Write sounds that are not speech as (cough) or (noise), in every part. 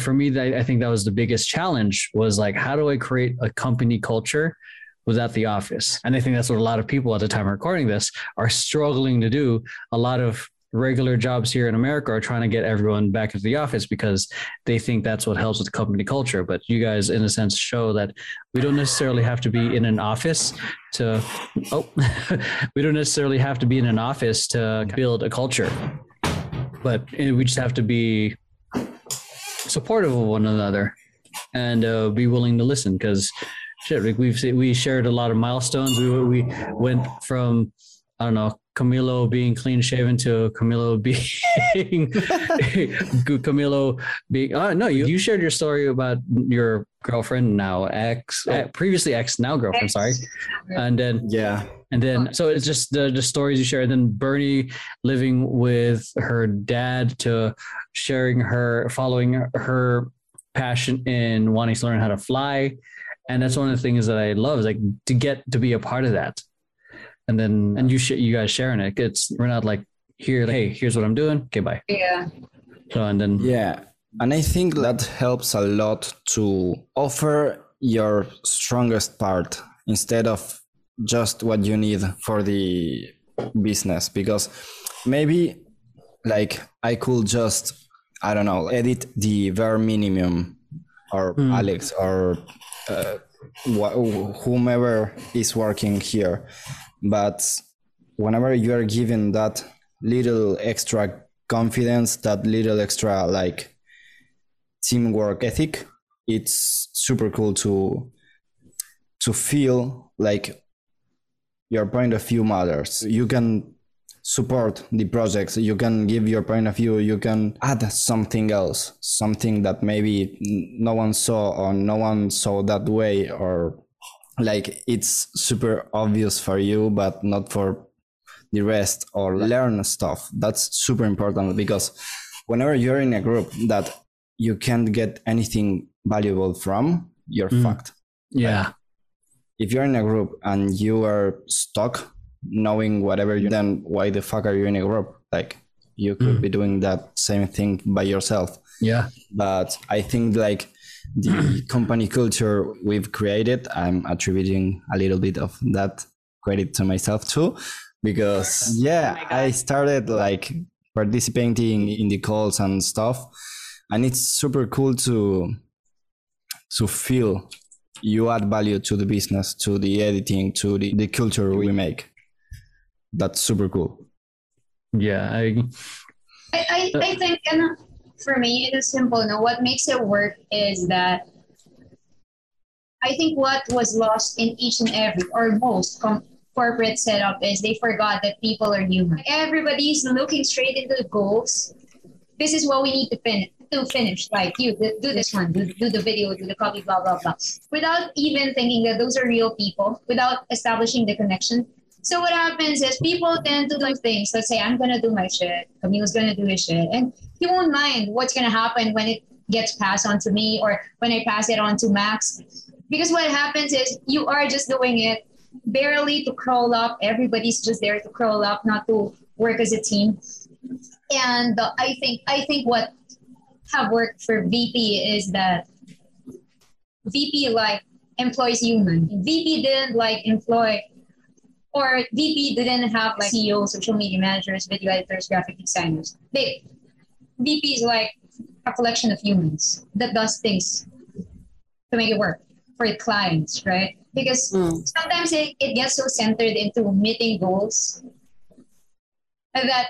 for me, I, I think that was the biggest challenge was like, how do I create a company culture without the office? And I think that's what a lot of people at the time of recording this are struggling to do. A lot of regular jobs here in America are trying to get everyone back into the office because they think that's what helps with company culture. But you guys, in a sense, show that we don't necessarily have to be in an office to, oh, (laughs) we don't necessarily have to be in an office to build a culture, but eh, we just have to be supportive of one another and uh, be willing to listen because shit, we've we shared a lot of milestones. We we went from I don't know Camilo being clean shaven to Camilo (laughs) being (laughs) Camilo being. Oh no, you you shared your story about your girlfriend now ex uh, previously ex now girlfriend sorry. And then yeah. and then so it's just the, the stories you share and then bernie living with her dad to sharing her following her passion in wanting to learn how to fly. And that's one of the things that i love is like to get to be a part of that and then and you sh- you guys sharing it. It's we're not like here, like, hey, here's what I'm doing. Okay, bye. Yeah. So and then yeah, and I think that helps a lot to offer your strongest part instead of just what you need for the business because maybe like I could just I don't know edit the bare minimum or mm. Alex or uh, wh- whomever is working here but whenever you are given that little extra confidence that little extra like teamwork ethic it's super cool to to feel like your point of view matters. You can support the projects you can give your point of view you can add something else something that maybe no one saw or no one saw that way or like it's super obvious for you but not for the rest or learn stuff. That's super important because whenever you're in a group that you can't get anything valuable from you're mm. fucked. Yeah. Like, if you're in a group and you are stuck knowing whatever you then why the fuck are you in a group? Like you could mm. be doing that same thing by yourself. Yeah. But i think like the company culture we've created. I'm attributing a little bit of that credit to myself too, because oh yeah, oh I started like participating in the calls and stuff, and it's super cool to to feel you add value to the business, to the editing, to the, the culture we make. That's super cool. Yeah, I I, I, I think and for me, it is simple. No, what makes it work is that I think what was lost in each and every or most com- corporate setup is they forgot that people are human. Everybody's looking straight into the goals. This is what we need to finish. To finish, like you do this one, do, do the video, do the copy, blah blah blah, without even thinking that those are real people, without establishing the connection. So what happens is people tend to do things. Let's say I'm gonna do my shit, Camille's gonna do his shit, and he won't mind what's going to happen when it gets passed on to me or when I pass it on to Max. Because what happens is you are just doing it barely to crawl up. Everybody's just there to crawl up, not to work as a team. And I think I think what have worked for VP is that VP like employs human. VP didn't like employ or VP didn't have like CEOs, social media managers, video editors, graphic designers. They VP is like a collection of humans that does things to make it work for the clients, right? Because mm. sometimes it, it gets so centered into meeting goals that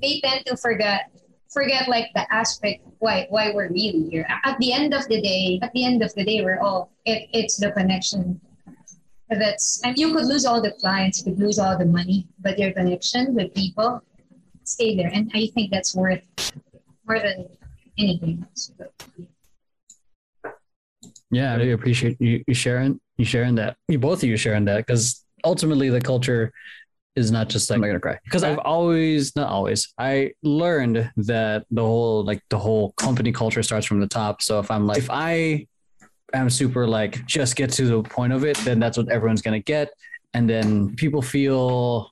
they tend to forget forget like the aspect why why we're really here. At the end of the day, at the end of the day, we're all it, it's the connection that's and you could lose all the clients, you could lose all the money, but your connection with people stay there. And I think that's worth more than anything else. Yeah, I really appreciate you, you sharing you sharing that. You both of you sharing that because ultimately the culture is not just like I'm not gonna cry because I've always not always I learned that the whole like the whole company culture starts from the top. So if I'm like if I am super like just get to the point of it, then that's what everyone's gonna get, and then people feel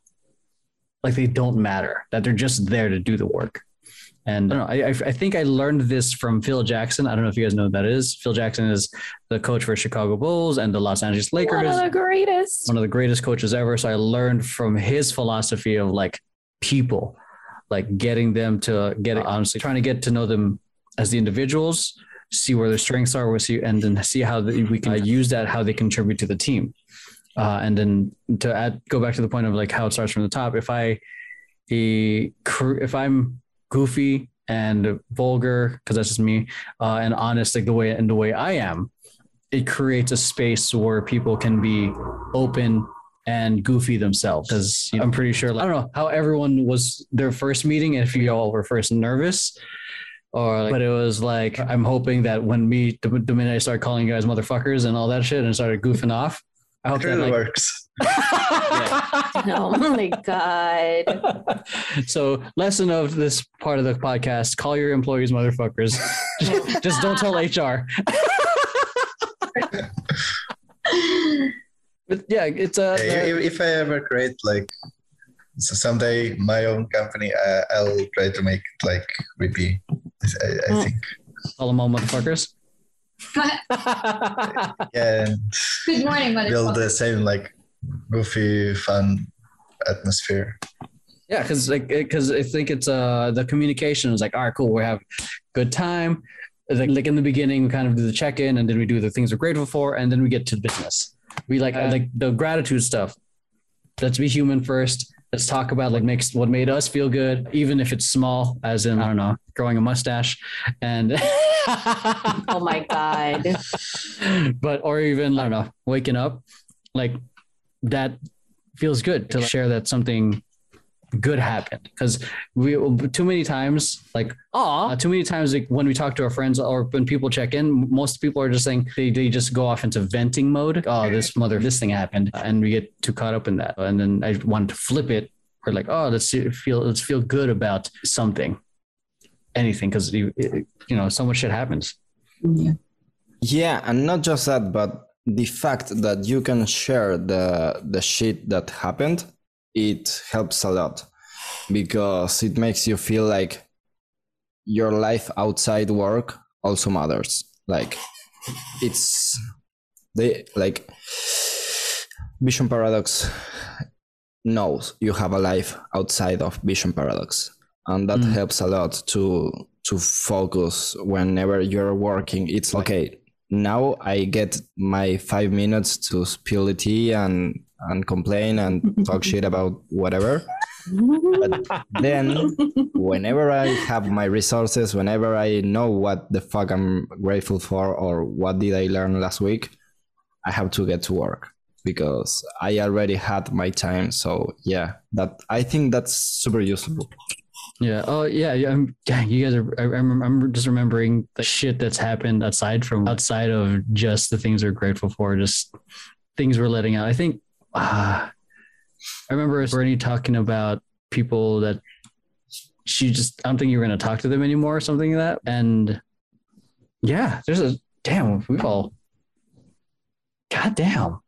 like they don't matter, that they're just there to do the work. And I don't know, I, I think I learned this from Phil Jackson. I don't know if you guys know who that is. Phil Jackson is the coach for Chicago Bulls and the Los Angeles Lakers. One of the greatest. One of the greatest coaches ever. So I learned from his philosophy of like people, like getting them to get honestly trying to get to know them as the individuals, see where their strengths are, see, and then see how we can use that, how they contribute to the team. Uh, and then to add, go back to the point of like how it starts from the top. If I, if I'm goofy and vulgar because that's just me uh, and honest like the way and the way i am it creates a space where people can be open and goofy themselves because you know, i'm pretty sure like, i don't know how everyone was their first meeting if you all were first nervous or but it was like i'm hoping that when me the, the minute i start calling you guys motherfuckers and all that shit and started goofing off I hope that like, works. (laughs) oh my god. (laughs) so lesson of this part of the podcast: call your employees motherfuckers. (laughs) just, just don't tell HR. but yeah, it's a. Uh, if, if I ever create like so someday my own company, uh, I'll try to make it like VP. I, I mm. think. Call them all motherfuckers. Yeah. Good morning, Build the same like goofy, fun atmosphere. Yeah, because like because I think it's uh the communication is like all right, cool, we have good time. Like, like in the beginning, we kind of do the check in, and then we do the things we're grateful for, and then we get to business. We like uh, like the gratitude stuff. Let's be human first let's talk about like makes what made us feel good, even if it's small, as in I don't know, growing a mustache, and (laughs) oh my god, but or even I don't know, waking up, like that feels good to share that something good happened. Because we too many times like oh uh, too many times like when we talk to our friends or when people check in most people are just saying they, they just go off into venting mode. Oh this mother this thing happened. And we get too caught up in that. And then i wanted to flip it. Or like oh let's feel let's feel good about something. Anything because you, you know so much shit happens. Yeah. Yeah and not just that but the fact that you can share the the shit that happened it helps a lot because it makes you feel like your life outside work also matters like it's they like vision paradox knows you have a life outside of vision paradox and that mm. helps a lot to to focus whenever you're working it's okay now i get my five minutes to spill the tea and and complain and talk shit about whatever. But then, whenever I have my resources, whenever I know what the fuck I'm grateful for or what did I learn last week, I have to get to work because I already had my time. So yeah, that I think that's super useful. Yeah. Oh, yeah. I'm, dang, you guys are. I, am I'm just remembering the shit that's happened aside from outside of just the things we're grateful for, just things we're letting out. I think uh, I remember Bernie talking about people that she just I don't think you were going to talk to them anymore or something like that. And yeah, there's a damn we've all God damn.